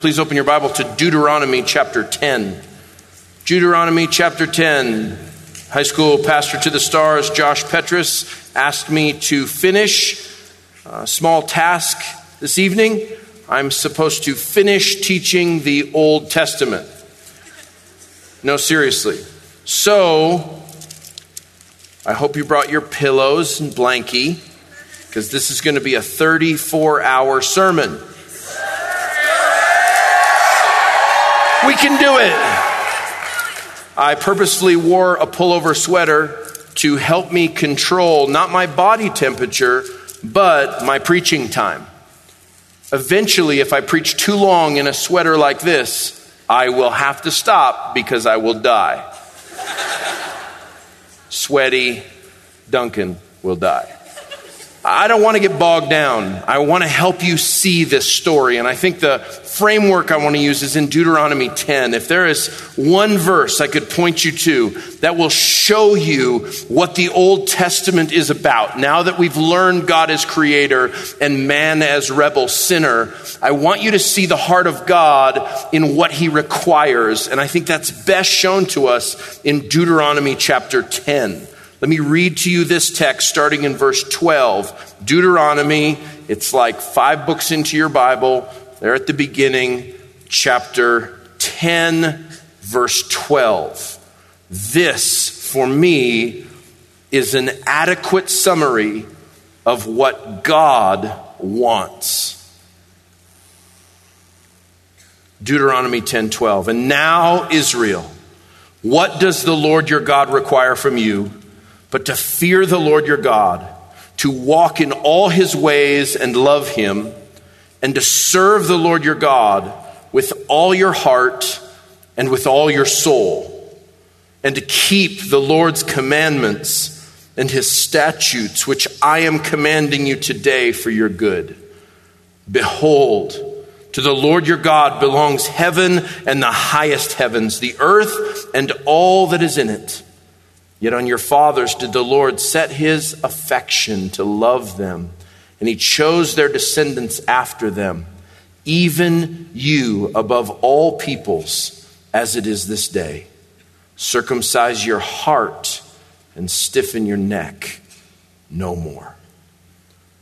Please open your Bible to Deuteronomy chapter 10. Deuteronomy chapter 10. High school pastor to the stars, Josh Petrus, asked me to finish a small task this evening. I'm supposed to finish teaching the Old Testament. No, seriously. So, I hope you brought your pillows and blankie because this is going to be a 34 hour sermon. We can do it. I purposefully wore a pullover sweater to help me control not my body temperature, but my preaching time. Eventually, if I preach too long in a sweater like this, I will have to stop because I will die. Sweaty Duncan will die. I don't want to get bogged down. I want to help you see this story. And I think the framework I want to use is in Deuteronomy 10. If there is one verse I could point you to that will show you what the Old Testament is about, now that we've learned God as creator and man as rebel sinner, I want you to see the heart of God in what he requires. And I think that's best shown to us in Deuteronomy chapter 10. Let me read to you this text starting in verse 12. Deuteronomy, it's like five books into your Bible. There at the beginning, chapter 10, verse 12. This, for me, is an adequate summary of what God wants. Deuteronomy 10:12 And now Israel what does the Lord your God require from you but to fear the Lord your God, to walk in all his ways and love him, and to serve the Lord your God with all your heart and with all your soul, and to keep the Lord's commandments and his statutes, which I am commanding you today for your good. Behold, to the Lord your God belongs heaven and the highest heavens, the earth and all that is in it. Yet on your fathers did the Lord set his affection to love them, and he chose their descendants after them, even you above all peoples, as it is this day. Circumcise your heart and stiffen your neck no more.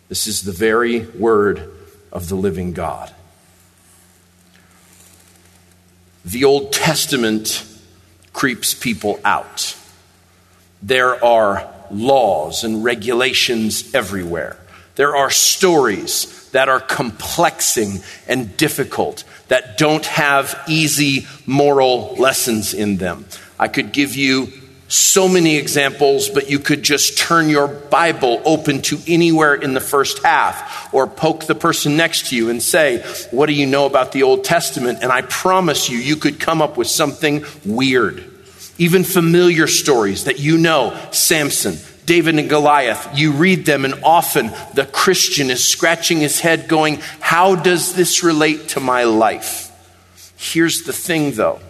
This is the very word of the living God. The Old Testament creeps people out there are laws and regulations everywhere. There are stories that are complexing and difficult, that don't have easy moral lessons in them. I could give you so many examples, but you could just turn your Bible open to anywhere in the first half or poke the person next to you and say, What do you know about the Old Testament? And I promise you, you could come up with something weird even familiar stories that you know Samson, David and Goliath, you read them, and often the Christian is scratching his head, going, How does this relate to my life? Here's the thing, though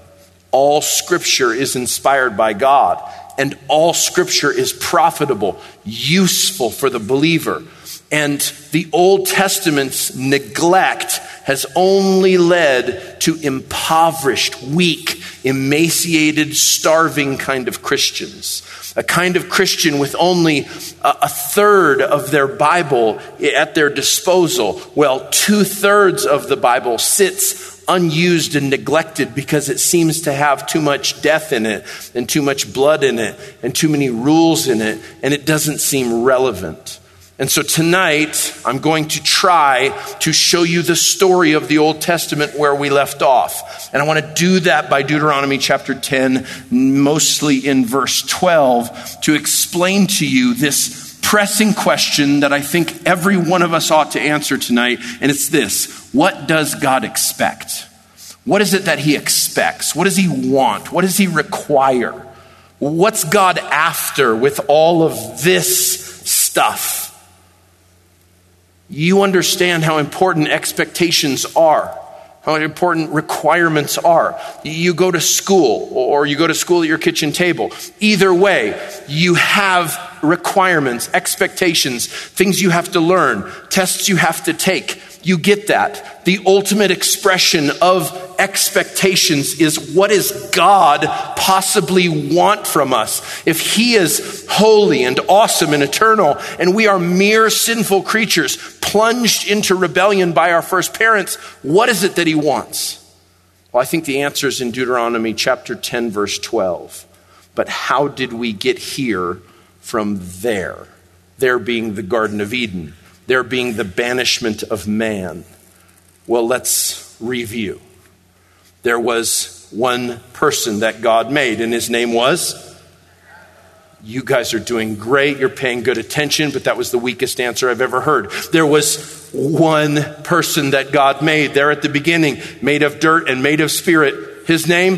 all scripture is inspired by God, and all scripture is profitable, useful for the believer. And the Old Testament's neglect has only led to impoverished, weak, emaciated, starving kind of Christians. A kind of Christian with only a, third of their Bible at their disposal. Well, two thirds of the Bible sits unused and neglected because it seems to have too much death in it and too much blood in it and too many rules in it, and it doesn't seem relevant. And so tonight, I'm going to try to show you the story of the Old Testament where we left off. And I want to do that by Deuteronomy chapter 10, mostly in verse 12, to explain to you this pressing question that I think every one of us ought to answer tonight. And it's this What does God expect? What is it that He expects? What does He want? What does He require? What's God after with all of this stuff? You understand how important expectations are, how important requirements are. You go to school or you go to school at your kitchen table. Either way, you have requirements, expectations, things you have to learn, tests you have to take. You get that. The ultimate expression of expectations is what does God possibly want from us? If He is holy and awesome and eternal, and we are mere sinful creatures plunged into rebellion by our first parents, what is it that He wants? Well, I think the answer is in Deuteronomy chapter 10, verse 12. But how did we get here from there? There being the Garden of Eden, there being the banishment of man. Well, let's review. There was one person that God made, and his name was. You guys are doing great. You're paying good attention, but that was the weakest answer I've ever heard. There was one person that God made there at the beginning, made of dirt and made of spirit. His name?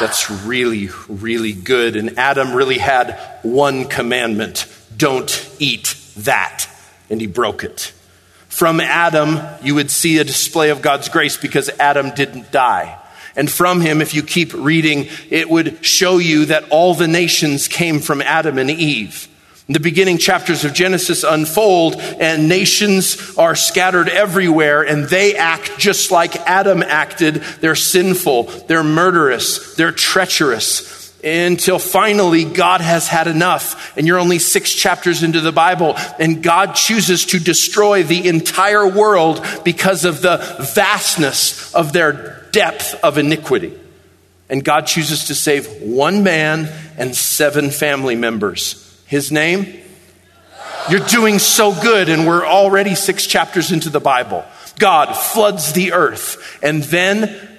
That's really, really good. And Adam really had one commandment don't eat that. And he broke it. From Adam, you would see a display of God's grace because Adam didn't die. And from him, if you keep reading, it would show you that all the nations came from Adam and Eve. The beginning chapters of Genesis unfold, and nations are scattered everywhere, and they act just like Adam acted. They're sinful, they're murderous, they're treacherous. Until finally, God has had enough, and you're only six chapters into the Bible, and God chooses to destroy the entire world because of the vastness of their depth of iniquity. And God chooses to save one man and seven family members. His name? You're doing so good, and we're already six chapters into the Bible. God floods the earth, and then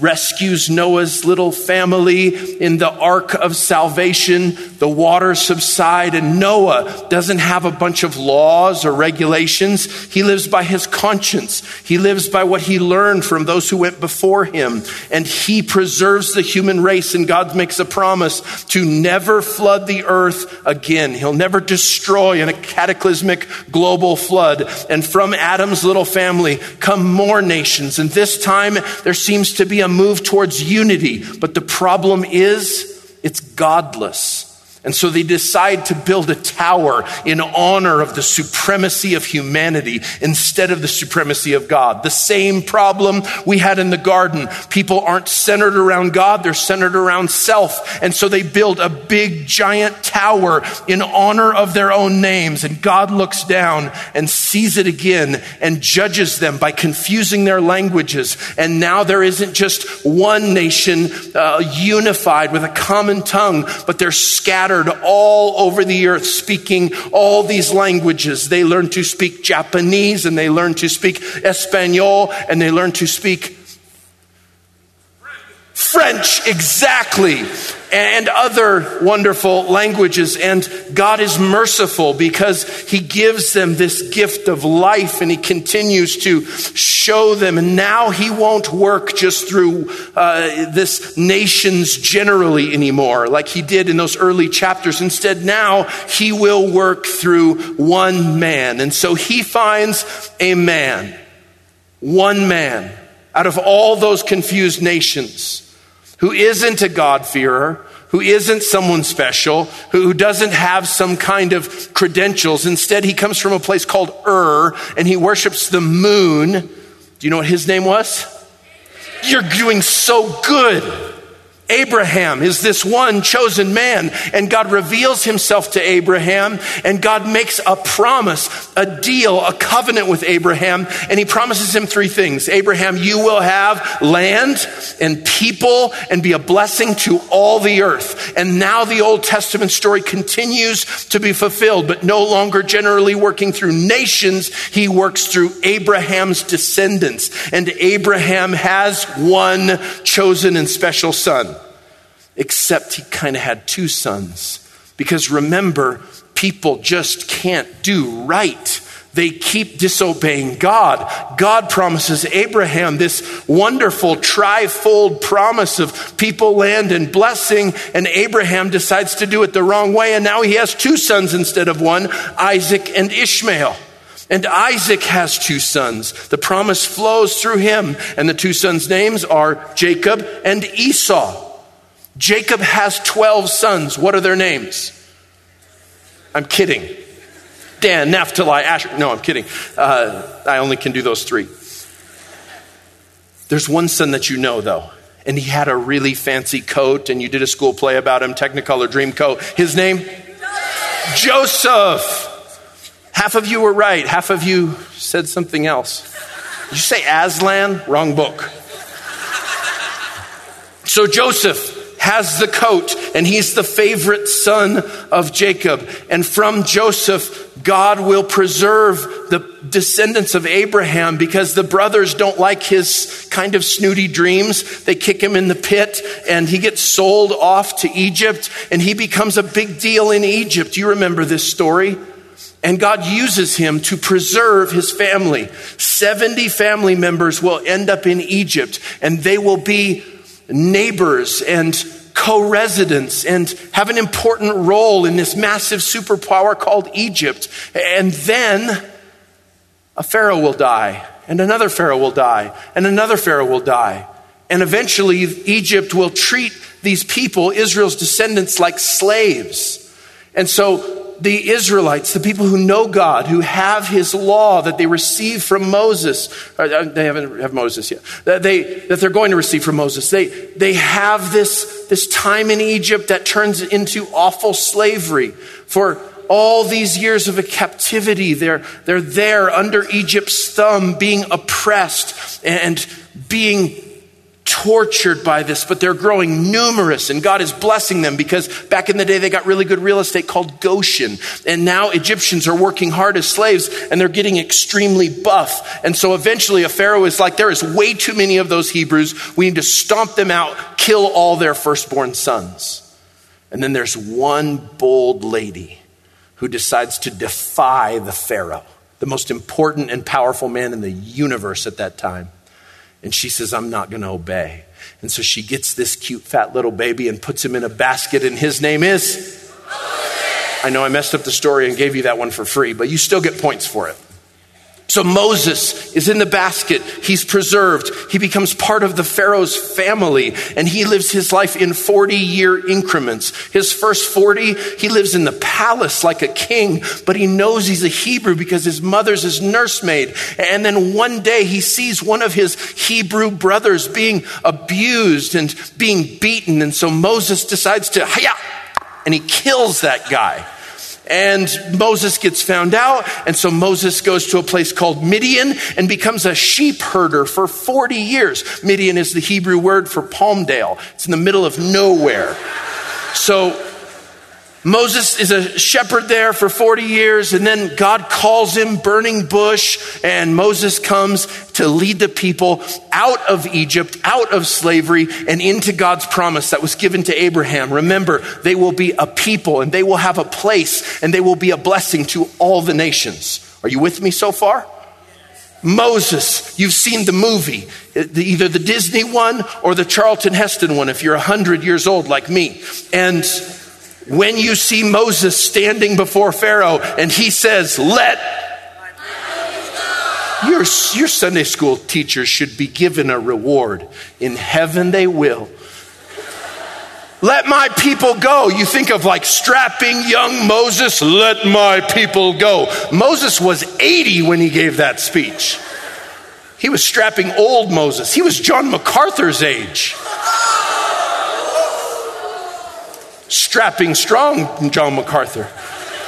rescues Noah's little family in the ark of salvation. The waters subside, and Noah doesn't have a bunch of laws or regulations. He lives by his conscience. He lives by what he learned from those who went before him, and he preserves the human race. And God makes a promise to never flood the earth again. He'll never destroy in a cataclysmic global flood. And from Adam's little family come more nations. And this time there seems seems to be a move towards unity, but the problem is it's godless. And so they decide to build a tower in honor of the supremacy of humanity instead of the supremacy of God. The same problem we had in the garden. People aren't centered around God, they're centered around self. And so they build a big giant tower in honor of their own names. And God looks down and sees it again and judges them by confusing their languages. And now there isn't just one nation uh, unified with a common tongue, but they're scattered scattered all over the earth speaking all these languages. They learn to speak Japanese and they learn to speak Espanol and they learn to speak French, exactly, and other wonderful languages. And God is merciful because He gives them this gift of life and He continues to show them. And now He won't work just through uh, this nations generally anymore, like He did in those early chapters. Instead, now He will work through one man. And so He finds a man, one man, out of all those confused nations who isn't a God-fearer, who isn't someone special, who doesn't have some kind of credentials. Instead, he comes from a place called Ur and he worships the moon. Do you know what his name was? You're doing so good. Abraham is this one chosen man, and God reveals himself to Abraham, and God makes a promise, a deal, a covenant with Abraham, and he promises him three things Abraham, you will have land and people and be a blessing to all the earth. And now the Old Testament story continues to be fulfilled, but no longer generally working through nations, he works through Abraham's descendants. And Abraham has one chosen and special son except he kind of had two sons. Because remember, people just can't do right. They keep disobeying God. God promises Abraham this wonderful trifold promise of people, land, and blessing, and Abraham decides to do it the wrong way, and now he has two sons instead of one Isaac and Ishmael. And Isaac has two sons. The promise flows through him, and the two sons' names are Jacob and Esau. Jacob has 12 sons. What are their names? I'm kidding. Dan, Naphtali, Asher. No, I'm kidding. Uh, I only can do those three. There's one son that you know, though, and he had a really fancy coat, and you did a school play about him, Technicolor Dream Coat. His name? Joseph. Half of you were right, half of you said something else. Did you say Aslan? Wrong book. So Joseph has the coat, and he's the favorite son of Jacob. And from Joseph, God will preserve the descendants of Abraham because the brothers don't like his kind of snooty dreams. They kick him in the pit, and he gets sold off to Egypt, and he becomes a big deal in Egypt. You remember this story? And God uses him to preserve his family. 70 family members will end up in Egypt, and they will be neighbors and co residents and have an important role in this massive superpower called Egypt. And then a Pharaoh will die, and another Pharaoh will die, and another Pharaoh will die. And eventually, Egypt will treat these people, Israel's descendants, like slaves. And so the Israelites, the people who know God, who have His law that they receive from Moses, uh, they haven't have Moses yet, that, they, that they're going to receive from Moses, they, they have this, this time in Egypt that turns into awful slavery. For all these years of a captivity, they're, they're there under Egypt's thumb, being oppressed and being tortured by this, but they're growing numerous and God is blessing them because back in the day they got really good real estate called Goshen. And now Egyptians are working hard as slaves and they're getting extremely buff. And so eventually a Pharaoh is like, there is way too many of those Hebrews. We need to stomp them out, kill all their firstborn sons. And then there's one bold lady who decides to defy the Pharaoh, the most important and powerful man in the universe at that time. And she says, I'm not going to obey. And so she gets this cute, fat little baby and puts him in a basket, and his name is? I know I messed up the story and gave you that one for free, but you still get points for it. So Moses is in the basket. He's preserved. He becomes part of the Pharaoh's family and he lives his life in 40 year increments. His first 40, he lives in the palace like a king, but he knows he's a Hebrew because his mother's his nursemaid. And then one day he sees one of his Hebrew brothers being abused and being beaten. And so Moses decides to, hiya, and he kills that guy. And Moses gets found out. And so Moses goes to a place called Midian and becomes a sheep herder for 40 years. Midian is the Hebrew word for Palmdale, it's in the middle of nowhere. So Moses is a shepherd there for 40 years, and then God calls him burning bush, and Moses comes to lead the people out of Egypt, out of slavery, and into God's promise that was given to Abraham. Remember, they will be a people, and they will have a place, and they will be a blessing to all the nations. Are you with me so far? Moses, you've seen the movie, either the Disney one or the Charlton Heston one if you're 100 years old like me. And when you see Moses standing before Pharaoh and he says, Let your, your Sunday school teachers should be given a reward. In heaven, they will. Let my people go. You think of like strapping young Moses, let my people go. Moses was 80 when he gave that speech. He was strapping old Moses. He was John MacArthur's age strapping strong John MacArthur.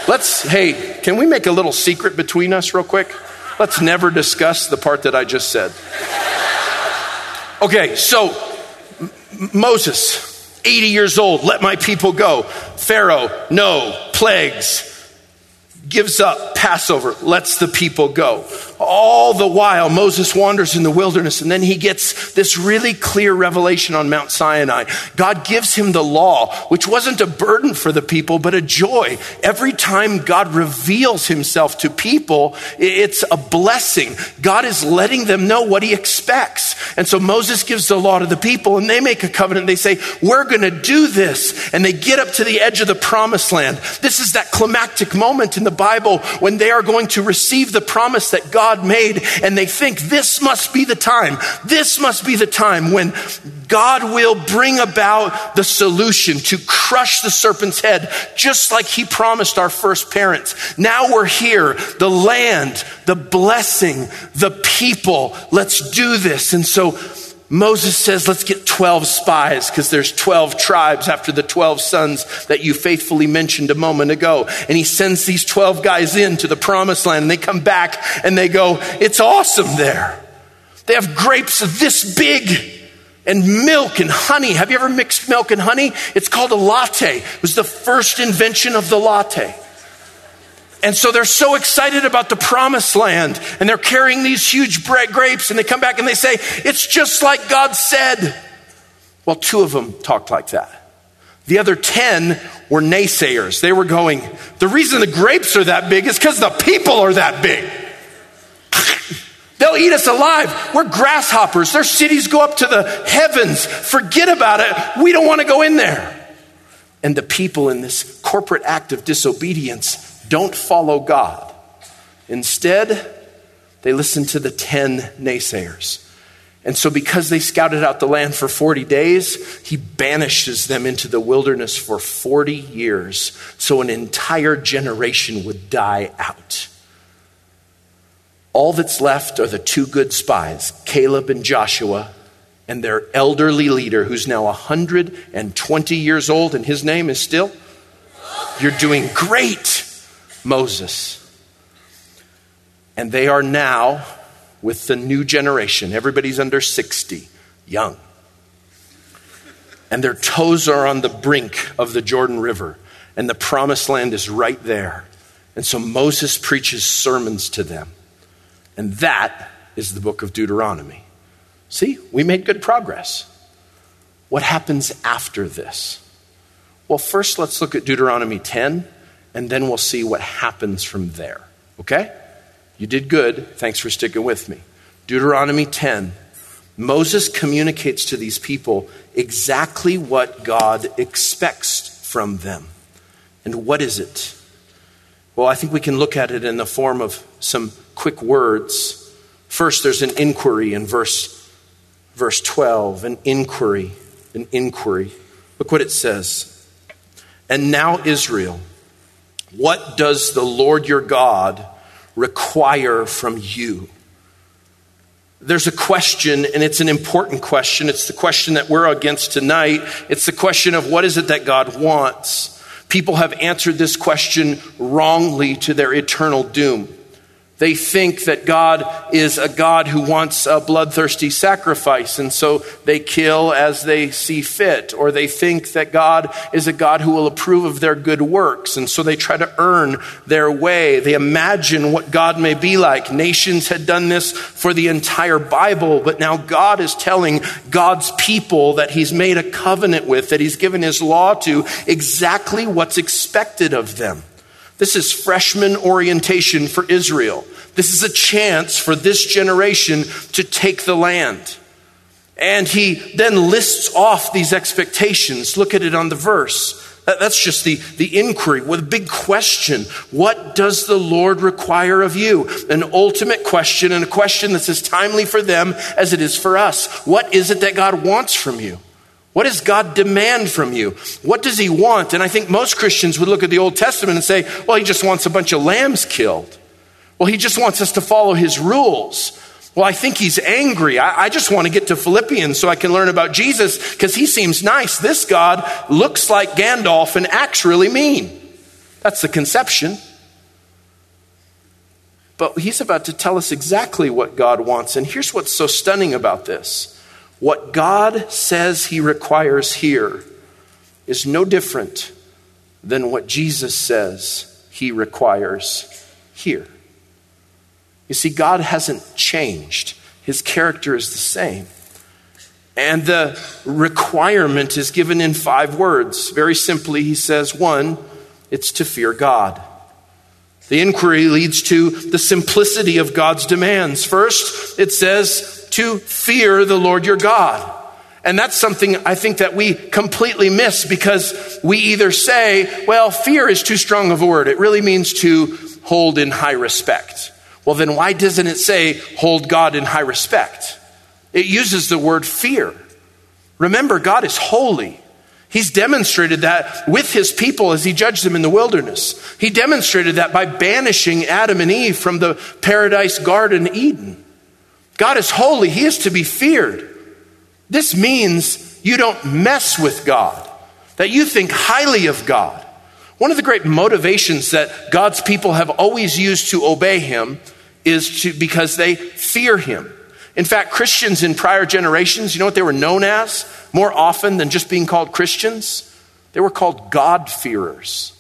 Let's, hey, can we make a little secret between us, real quick? Let's never discuss the part that I just said. Okay, so Moses, 80 years old, let my people go. Pharaoh, no, plagues, gives up Passover, lets the people go. All the while, Moses wanders in the wilderness, and then he gets this really clear revelation on Mount Sinai. God gives him the law, which wasn't a burden for the people, but a joy. Every time God reveals himself to people, it's a blessing. God is letting them know what he expects. And so Moses gives the law to the people, and they make a covenant. They say, We're going to do this. And they get up to the edge of the promised land. This is that climactic moment in the Bible when when they are going to receive the promise that God made and they think this must be the time. This must be the time when God will bring about the solution to crush the serpent's head, just like he promised our first parents. Now we're here, the land, the blessing, the people. Let's do this. And so Moses says, let's get 12 spies because there's 12 tribes after the 12 sons that you faithfully mentioned a moment ago. And he sends these 12 guys into the promised land and they come back and they go, it's awesome there. They have grapes this big and milk and honey. Have you ever mixed milk and honey? It's called a latte. It was the first invention of the latte. And so they're so excited about the promised land and they're carrying these huge grapes and they come back and they say, It's just like God said. Well, two of them talked like that. The other 10 were naysayers. They were going, The reason the grapes are that big is because the people are that big. They'll eat us alive. We're grasshoppers. Their cities go up to the heavens. Forget about it. We don't want to go in there. And the people in this corporate act of disobedience don't follow God. Instead, they listen to the 10 naysayers. And so, because they scouted out the land for 40 days, he banishes them into the wilderness for 40 years so an entire generation would die out. All that's left are the two good spies, Caleb and Joshua, and their elderly leader, who's now 120 years old, and his name is still. You're doing great. Moses. And they are now with the new generation. Everybody's under 60, young. And their toes are on the brink of the Jordan River, and the promised land is right there. And so Moses preaches sermons to them. And that is the book of Deuteronomy. See, we made good progress. What happens after this? Well, first let's look at Deuteronomy 10 and then we'll see what happens from there. Okay? You did good. Thanks for sticking with me. Deuteronomy 10. Moses communicates to these people exactly what God expects from them. And what is it? Well, I think we can look at it in the form of some quick words. First, there's an inquiry in verse, verse 12, an inquiry, an inquiry. Look what it says. And now, Israel, what does the Lord your God require from you? There's a question, and it's an important question. It's the question that we're against tonight. It's the question of what is it that God wants? People have answered this question wrongly to their eternal doom. They think that God is a God who wants a bloodthirsty sacrifice, and so they kill as they see fit. Or they think that God is a God who will approve of their good works, and so they try to earn their way. They imagine what God may be like. Nations had done this for the entire Bible, but now God is telling God's people that He's made a covenant with, that He's given His law to, exactly what's expected of them. This is freshman orientation for Israel. This is a chance for this generation to take the land. And he then lists off these expectations. Look at it on the verse. That's just the, the inquiry with a big question. What does the Lord require of you? An ultimate question and a question that's as timely for them as it is for us. What is it that God wants from you? What does God demand from you? What does He want? And I think most Christians would look at the Old Testament and say, well, He just wants a bunch of lambs killed. Well, He just wants us to follow His rules. Well, I think He's angry. I, I just want to get to Philippians so I can learn about Jesus because He seems nice. This God looks like Gandalf and acts really mean. That's the conception. But He's about to tell us exactly what God wants. And here's what's so stunning about this. What God says He requires here is no different than what Jesus says He requires here. You see, God hasn't changed, His character is the same. And the requirement is given in five words. Very simply, He says, one, it's to fear God. The inquiry leads to the simplicity of God's demands. First, it says, to fear the Lord your God. And that's something I think that we completely miss because we either say, well, fear is too strong of a word. It really means to hold in high respect. Well, then why doesn't it say hold God in high respect? It uses the word fear. Remember, God is holy. He's demonstrated that with his people as he judged them in the wilderness. He demonstrated that by banishing Adam and Eve from the paradise garden Eden. God is holy, he is to be feared. This means you don't mess with God, that you think highly of God. One of the great motivations that God's people have always used to obey him is to, because they fear him. In fact, Christians in prior generations, you know what they were known as more often than just being called Christians? They were called God-fearers.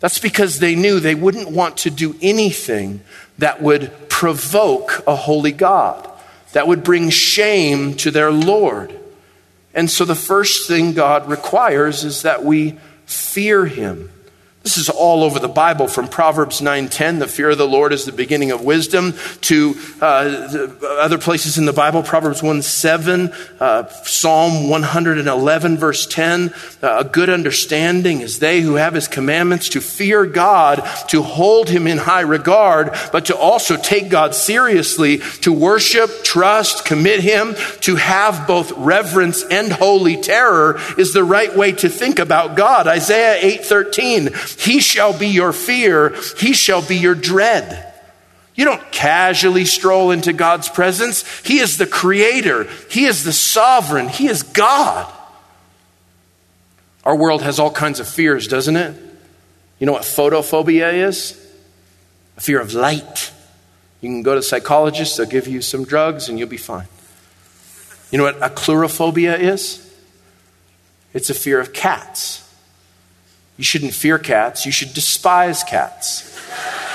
That's because they knew they wouldn't want to do anything that would provoke a holy God, that would bring shame to their Lord. And so the first thing God requires is that we fear him. This is all over the Bible, from Proverbs 9:10, the fear of the Lord is the beginning of wisdom, to uh, other places in the Bible, Proverbs 1 7, uh, Psalm 111, verse 10. Uh, a good understanding is they who have his commandments to fear God, to hold him in high regard, but to also take God seriously, to worship, trust, commit him, to have both reverence and holy terror is the right way to think about God. Isaiah 8 13. He shall be your fear, He shall be your dread. You don't casually stroll into God's presence. He is the creator, He is the sovereign, He is God. Our world has all kinds of fears, doesn't it? You know what photophobia is? A fear of light. You can go to psychologists, they'll give you some drugs, and you'll be fine. You know what ailurophobia is? It's a fear of cats. You shouldn't fear cats, you should despise cats.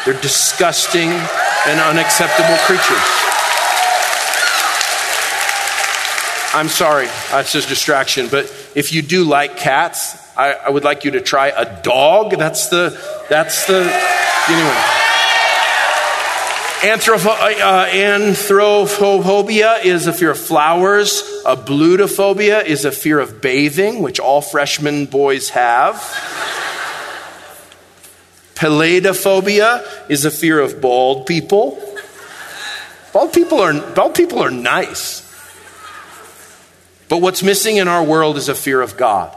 They're disgusting and unacceptable creatures. I'm sorry, that's just distraction, but if you do like cats, I, I would like you to try a dog. That's the, that's the, anyway. Anthropho- uh, anthropophobia is a fear of flowers. Ablutophobia is a fear of bathing, which all freshman boys have. Peladophobia is a fear of bald people. Bald people are, bald people are nice. But what's missing in our world is a fear of God.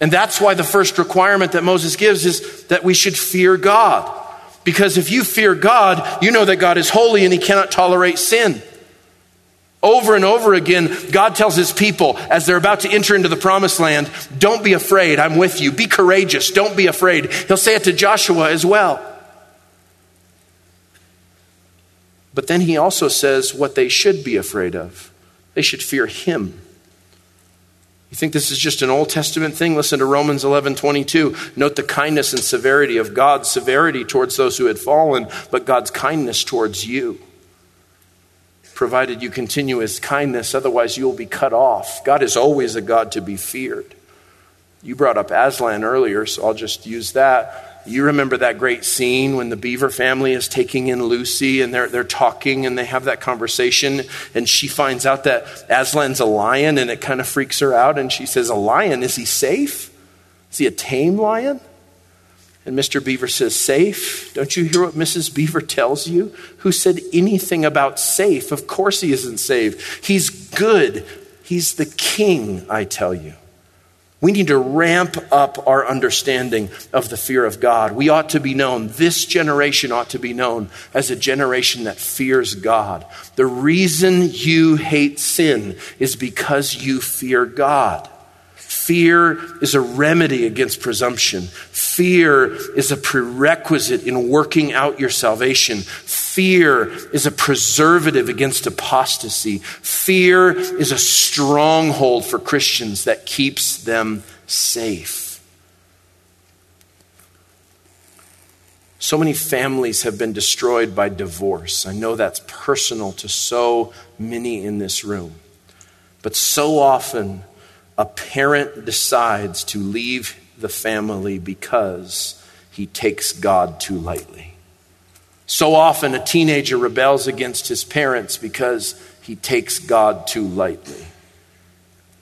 And that's why the first requirement that Moses gives is that we should fear God. Because if you fear God, you know that God is holy and he cannot tolerate sin. Over and over again, God tells his people as they're about to enter into the promised land, don't be afraid, I'm with you. Be courageous, don't be afraid. He'll say it to Joshua as well. But then he also says what they should be afraid of. They should fear him. You think this is just an Old Testament thing? Listen to Romans 11 22. Note the kindness and severity of God's severity towards those who had fallen, but God's kindness towards you provided you continue his kindness, otherwise, you'll be cut off. God is always a God to be feared. You brought up Aslan earlier, so I'll just use that. You remember that great scene when the Beaver family is taking in Lucy and they're, they're talking and they have that conversation, and she finds out that Aslan's a lion and it kind of freaks her out. And she says, A lion? Is he safe? Is he a tame lion? And Mr. Beaver says, Safe? Don't you hear what Mrs. Beaver tells you? Who said anything about safe? Of course he isn't safe. He's good. He's the king, I tell you. We need to ramp up our understanding of the fear of God. We ought to be known, this generation ought to be known as a generation that fears God. The reason you hate sin is because you fear God. Fear is a remedy against presumption. Fear is a prerequisite in working out your salvation. Fear is a preservative against apostasy. Fear is a stronghold for Christians that keeps them safe. So many families have been destroyed by divorce. I know that's personal to so many in this room. But so often, a parent decides to leave the family because he takes God too lightly. So often, a teenager rebels against his parents because he takes God too lightly.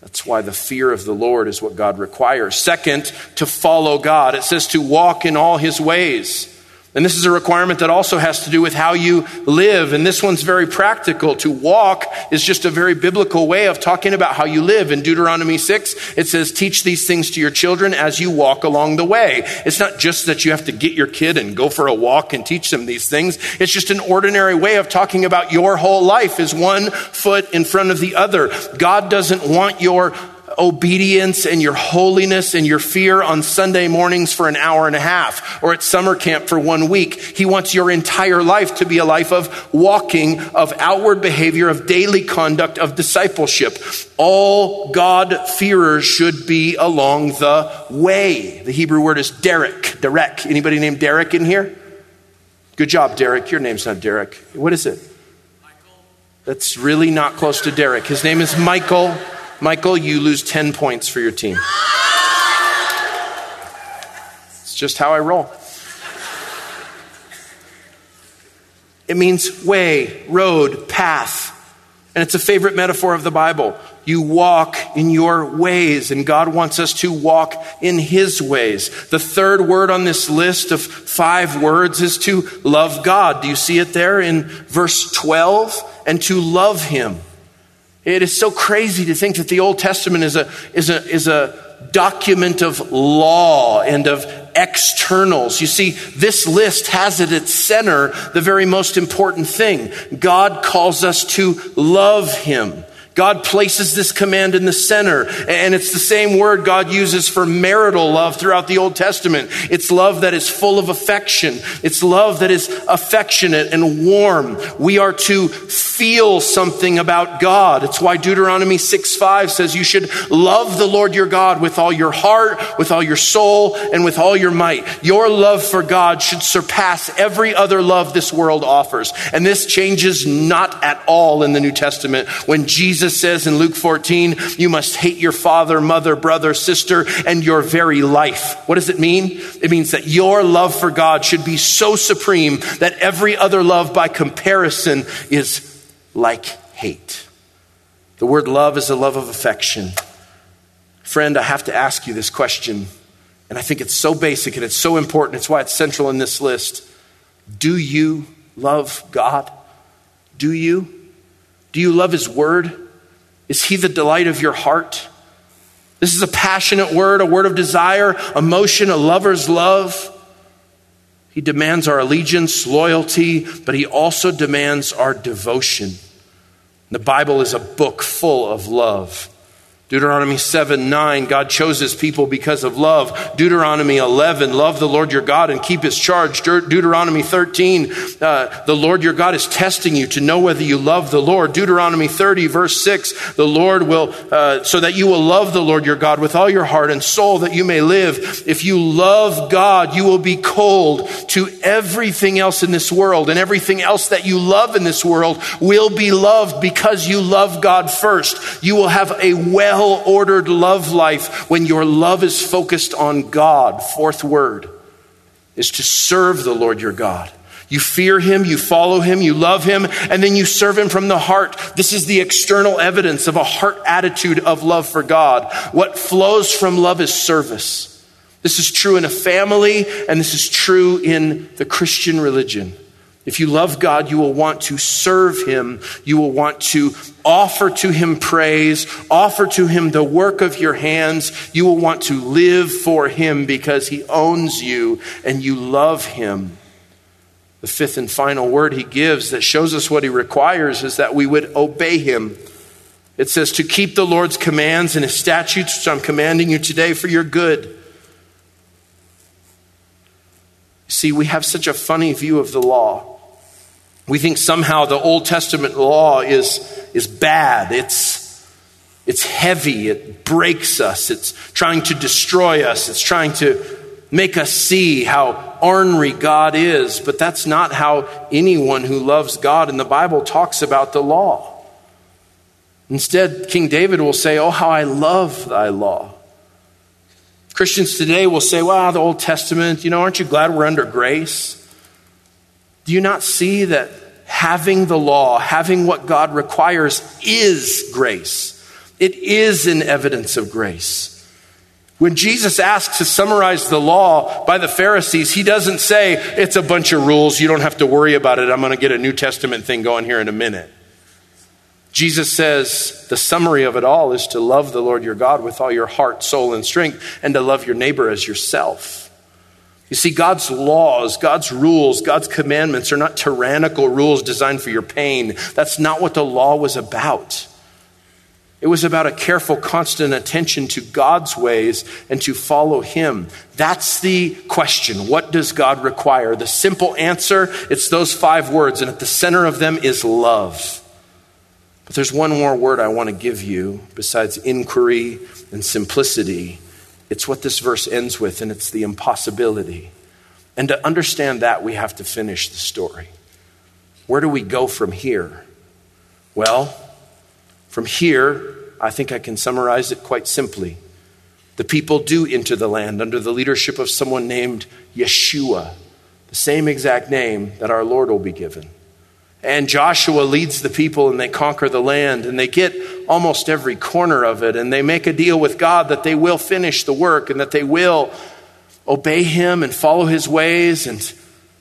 That's why the fear of the Lord is what God requires. Second, to follow God. It says to walk in all his ways. And this is a requirement that also has to do with how you live. And this one's very practical. To walk is just a very biblical way of talking about how you live. In Deuteronomy 6, it says, Teach these things to your children as you walk along the way. It's not just that you have to get your kid and go for a walk and teach them these things. It's just an ordinary way of talking about your whole life is one foot in front of the other. God doesn't want your obedience and your holiness and your fear on Sunday mornings for an hour and a half or at summer camp for one week. He wants your entire life to be a life of walking, of outward behavior, of daily conduct, of discipleship. All God-fearers should be along the way. The Hebrew word is Derek. Derek. Anybody named Derek in here? Good job, Derek. Your name's not Derek. What is it? Michael. That's really not close to Derek. His name is Michael. Michael, you lose 10 points for your team. It's just how I roll. It means way, road, path. And it's a favorite metaphor of the Bible. You walk in your ways, and God wants us to walk in His ways. The third word on this list of five words is to love God. Do you see it there in verse 12? And to love Him. It is so crazy to think that the Old Testament is a, is a, is a document of law and of externals. You see, this list has at its center the very most important thing. God calls us to love Him. God places this command in the center, and it's the same word God uses for marital love throughout the Old Testament. It's love that is full of affection. It's love that is affectionate and warm. We are to feel something about God. It's why Deuteronomy 6 5 says you should love the Lord your God with all your heart, with all your soul, and with all your might. Your love for God should surpass every other love this world offers. And this changes not at all in the New Testament when Jesus Jesus says in Luke 14, you must hate your father, mother, brother, sister, and your very life. What does it mean? It means that your love for God should be so supreme that every other love by comparison is like hate. The word love is a love of affection. Friend, I have to ask you this question, and I think it's so basic and it's so important. It's why it's central in this list. Do you love God? Do you? Do you love His Word? Is he the delight of your heart? This is a passionate word, a word of desire, emotion, a lover's love. He demands our allegiance, loyalty, but he also demands our devotion. The Bible is a book full of love. Deuteronomy 7 9, God chose his people because of love. Deuteronomy 11, love the Lord your God and keep his charge. De- Deuteronomy 13, uh, the Lord your God is testing you to know whether you love the Lord. Deuteronomy 30, verse 6, the Lord will, uh, so that you will love the Lord your God with all your heart and soul that you may live. If you love God, you will be cold to everything else in this world, and everything else that you love in this world will be loved because you love God first. You will have a well well ordered love life when your love is focused on God. Fourth word is to serve the Lord your God. You fear him, you follow him, you love him, and then you serve him from the heart. This is the external evidence of a heart attitude of love for God. What flows from love is service. This is true in a family, and this is true in the Christian religion. If you love God, you will want to serve Him. You will want to offer to Him praise, offer to Him the work of your hands. You will want to live for Him because He owns you and you love Him. The fifth and final word He gives that shows us what He requires is that we would obey Him. It says to keep the Lord's commands and His statutes, which I'm commanding you today for your good. See, we have such a funny view of the law. We think somehow the Old Testament law is, is bad. It's, it's heavy. It breaks us. It's trying to destroy us. It's trying to make us see how ornery God is. But that's not how anyone who loves God in the Bible talks about the law. Instead, King David will say, Oh, how I love thy law. Christians today will say, Wow, the Old Testament, you know, aren't you glad we're under grace? Do you not see that having the law, having what God requires, is grace? It is an evidence of grace. When Jesus asks to summarize the law by the Pharisees, he doesn't say, it's a bunch of rules, you don't have to worry about it, I'm going to get a New Testament thing going here in a minute. Jesus says the summary of it all is to love the Lord your God with all your heart, soul, and strength, and to love your neighbor as yourself. You see, God's laws, God's rules, God's commandments are not tyrannical rules designed for your pain. That's not what the law was about. It was about a careful, constant attention to God's ways and to follow Him. That's the question. What does God require? The simple answer, it's those five words, and at the center of them is love. But there's one more word I want to give you besides inquiry and simplicity. It's what this verse ends with, and it's the impossibility. And to understand that, we have to finish the story. Where do we go from here? Well, from here, I think I can summarize it quite simply. The people do enter the land under the leadership of someone named Yeshua, the same exact name that our Lord will be given. And Joshua leads the people and they conquer the land and they get almost every corner of it. And they make a deal with God that they will finish the work and that they will obey Him and follow His ways and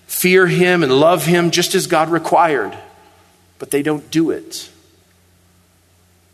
fear Him and love Him just as God required. But they don't do it.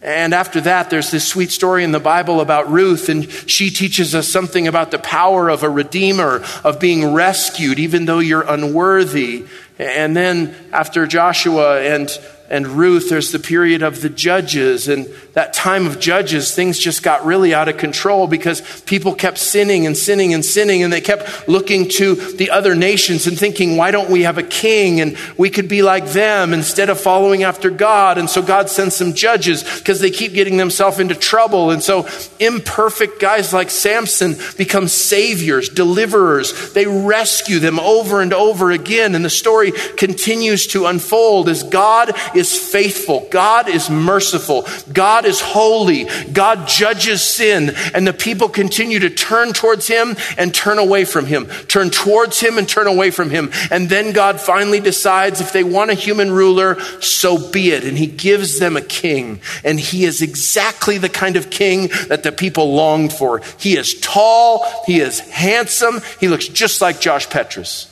And after that, there's this sweet story in the Bible about Ruth, and she teaches us something about the power of a redeemer, of being rescued, even though you're unworthy. And then after Joshua and and Ruth, there's the period of the judges. And that time of judges, things just got really out of control because people kept sinning and sinning and sinning. And they kept looking to the other nations and thinking, why don't we have a king? And we could be like them instead of following after God. And so God sends some judges because they keep getting themselves into trouble. And so imperfect guys like Samson become saviors, deliverers. They rescue them over and over again. And the story continues to unfold as God is faithful. God is merciful. God is holy. God judges sin. And the people continue to turn towards Him and turn away from Him. Turn towards Him and turn away from Him. And then God finally decides if they want a human ruler, so be it. And He gives them a king. And He is exactly the kind of king that the people longed for. He is tall. He is handsome. He looks just like Josh Petrus.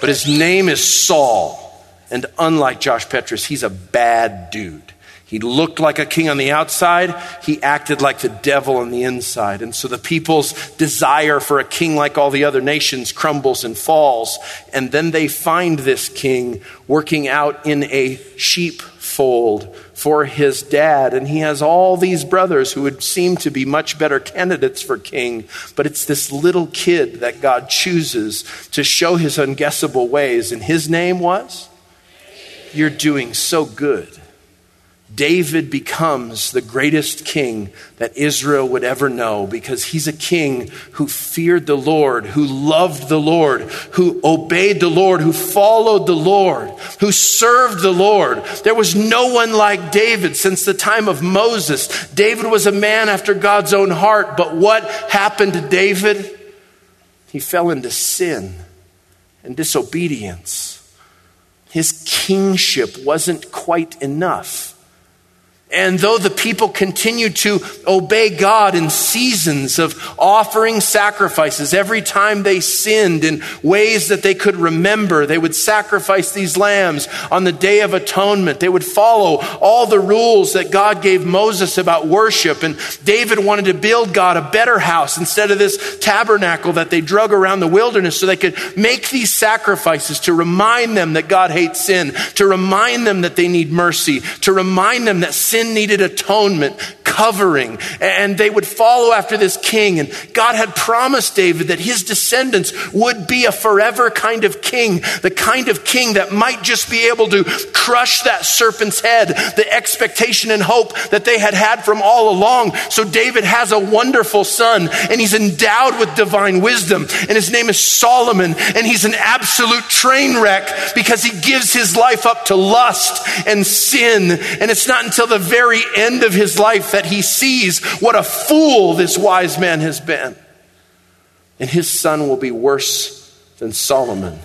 But his name is Saul. And unlike Josh Petrus, he's a bad dude. He looked like a king on the outside. He acted like the devil on the inside. And so the people's desire for a king like all the other nations crumbles and falls. And then they find this king working out in a sheepfold for his dad. And he has all these brothers who would seem to be much better candidates for king. But it's this little kid that God chooses to show his unguessable ways. And his name was? You're doing so good. David becomes the greatest king that Israel would ever know because he's a king who feared the Lord, who loved the Lord, who obeyed the Lord, who followed the Lord, who served the Lord. There was no one like David since the time of Moses. David was a man after God's own heart, but what happened to David? He fell into sin and disobedience his kingship wasn't quite enough. And though the people continued to obey God in seasons of offering sacrifices, every time they sinned in ways that they could remember, they would sacrifice these lambs on the Day of Atonement. They would follow all the rules that God gave Moses about worship. And David wanted to build God a better house instead of this tabernacle that they drug around the wilderness so they could make these sacrifices to remind them that God hates sin, to remind them that they need mercy, to remind them that sin sin needed atonement, covering, and they would follow after this king. And God had promised David that his descendants would be a forever kind of king, the kind of king that might just be able to crush that serpent's head, the expectation and hope that they had had from all along. So David has a wonderful son, and he's endowed with divine wisdom, and his name is Solomon, and he's an absolute train wreck because he gives his life up to lust and sin. And it's not until the very end of his life that he sees what a fool this wise man has been. And his son will be worse than Solomon,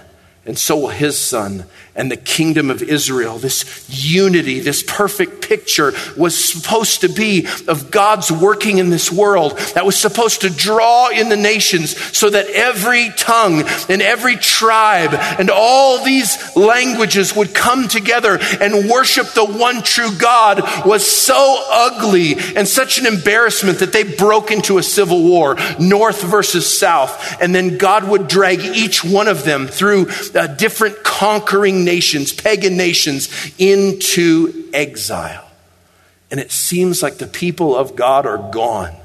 and so will his son. and the kingdom of Israel. This unity, this perfect picture was supposed to be of God's working in this world that was supposed to draw in the nations so that every tongue and every tribe and all these languages would come together and worship the one true God was so ugly and such an embarrassment that they broke into a civil war, north versus south. And then God would drag each one of them through uh, different conquering nations, pagan nations, into exile. And it seems like the people of God are gone.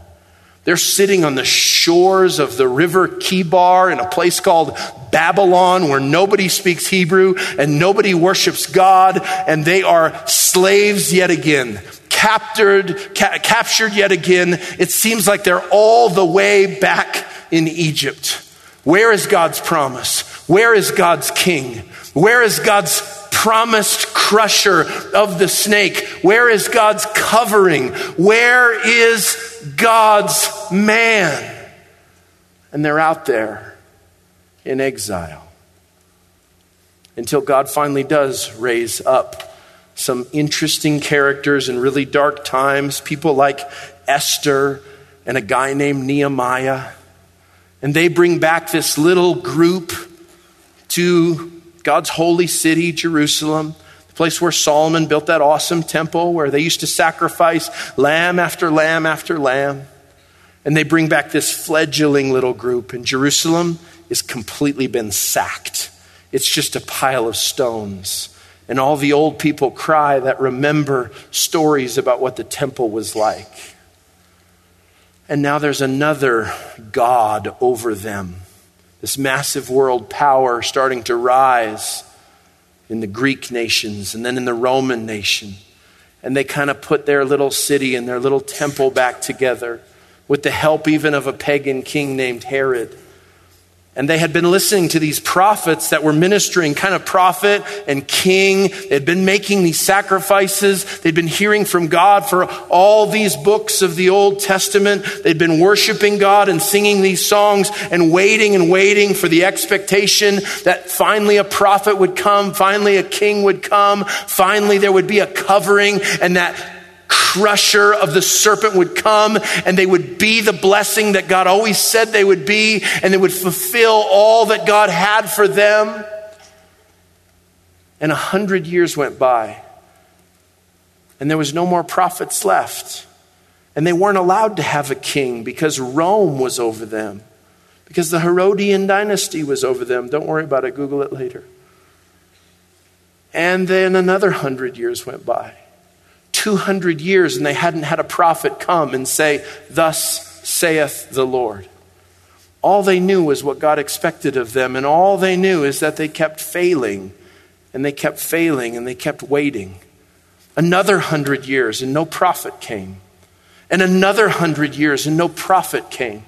They're sitting on the shores of the river Chebar in a place called Babylon where nobody speaks Hebrew and nobody worships God, and they are slaves yet again. Captured, ca- captured yet again. It seems like they're all the way back in Egypt. Where is God's promise? Where is God's king? Where is God's promised crusher of the snake? Where is God's covering? Where is God's man? And they're out there in exile until God finally does raise up some interesting characters in really dark times, people like Esther and a guy named Nehemiah. And they bring back this little group to God's holy city, Jerusalem, the place where Solomon built that awesome temple where they used to sacrifice lamb after lamb after lamb. And they bring back this fledgling little group, and Jerusalem is completely been sacked. It's just a pile of stones. And all the old people cry that remember stories about what the temple was like. And now there's another God over them this massive world power starting to rise in the Greek nations and then in the Roman nation. And they kind of put their little city and their little temple back together with the help even of a pagan king named Herod. And they had been listening to these prophets that were ministering, kind of prophet and king. They'd been making these sacrifices. They'd been hearing from God for all these books of the Old Testament. They'd been worshiping God and singing these songs and waiting and waiting for the expectation that finally a prophet would come, finally a king would come, finally there would be a covering, and that crusher of the serpent would come and they would be the blessing that God always said they would be and they would fulfill all that God had for them. And a hundred years went by and there was no more prophets left. And they weren't allowed to have a king because Rome was over them, because the Herodian dynasty was over them. Don't worry about it, Google it later. And then another hundred years went by. 200 years and they hadn't had a prophet come and say, Thus saith the Lord. All they knew was what God expected of them, and all they knew is that they kept failing, and they kept failing, and they kept waiting. Another hundred years, and no prophet came. And another hundred years, and no prophet came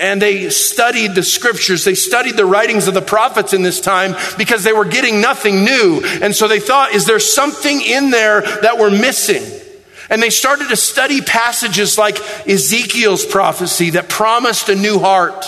and they studied the scriptures. They studied the writings of the prophets in this time because they were getting nothing new. And so they thought, is there something in there that we're missing? And they started to study passages like Ezekiel's prophecy that promised a new heart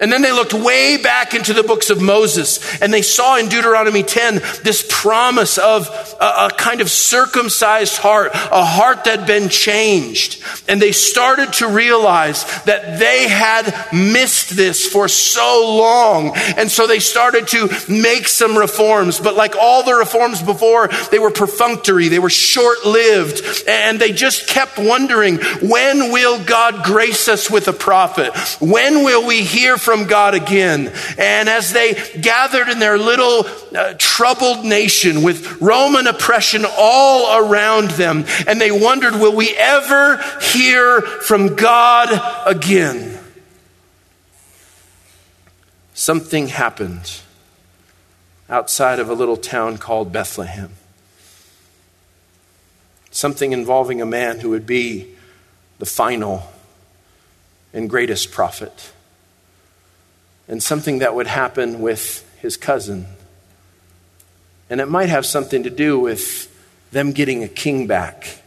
and then they looked way back into the books of Moses and they saw in Deuteronomy 10 this promise of a, a, kind of circumcised heart, a heart that had been changed. And they started to realize that they had missed this for so long. And so they started to make some reforms. But like all the reforms before, they were perfunctory, they were short lived. And they just kept wondering when will God grace us with a prophet? When will we hear from God again. And as they gathered in their little uh, troubled nation with Roman oppression all around them, and they wondered, will we ever hear from God again? Something happened outside of a little town called Bethlehem. Something involving a man who would be the final and greatest prophet and something that would happen with his cousin. And it might have something to do with them getting a king back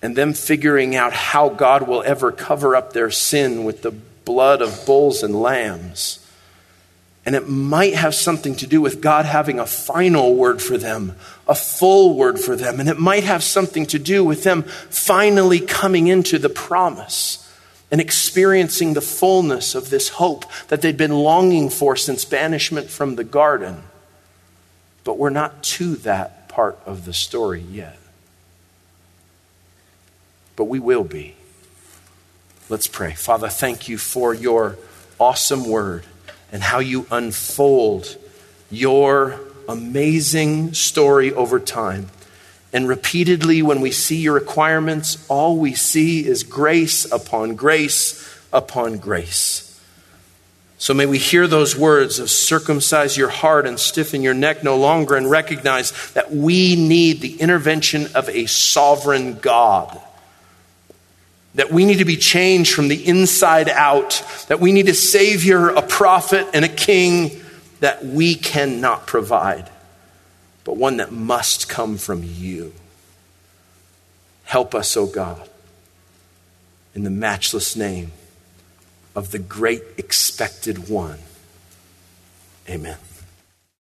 and them figuring out how God will ever cover up their sin with the blood of bulls and lambs. And it might have something to do with God having a final word for them, a full word for them. And it might have something to do with them finally coming into the promise and experiencing the fullness of this hope that they'd been longing for since banishment from the garden. But we're not to that part of the story yet. But we will be. Let's pray. Father, thank you for your awesome word and how you unfold your amazing story over time. And repeatedly, when we see your requirements, all we see is grace upon grace upon grace. So may we hear those words of circumcise your heart and stiffen your neck no longer and recognize that we need the intervention of a sovereign God. That we need to be changed from the inside out, that we need a Savior, a prophet, and a king that we cannot provide, but one that must come from you. Help us, O oh God, in the matchless name of the great expected one. Amen.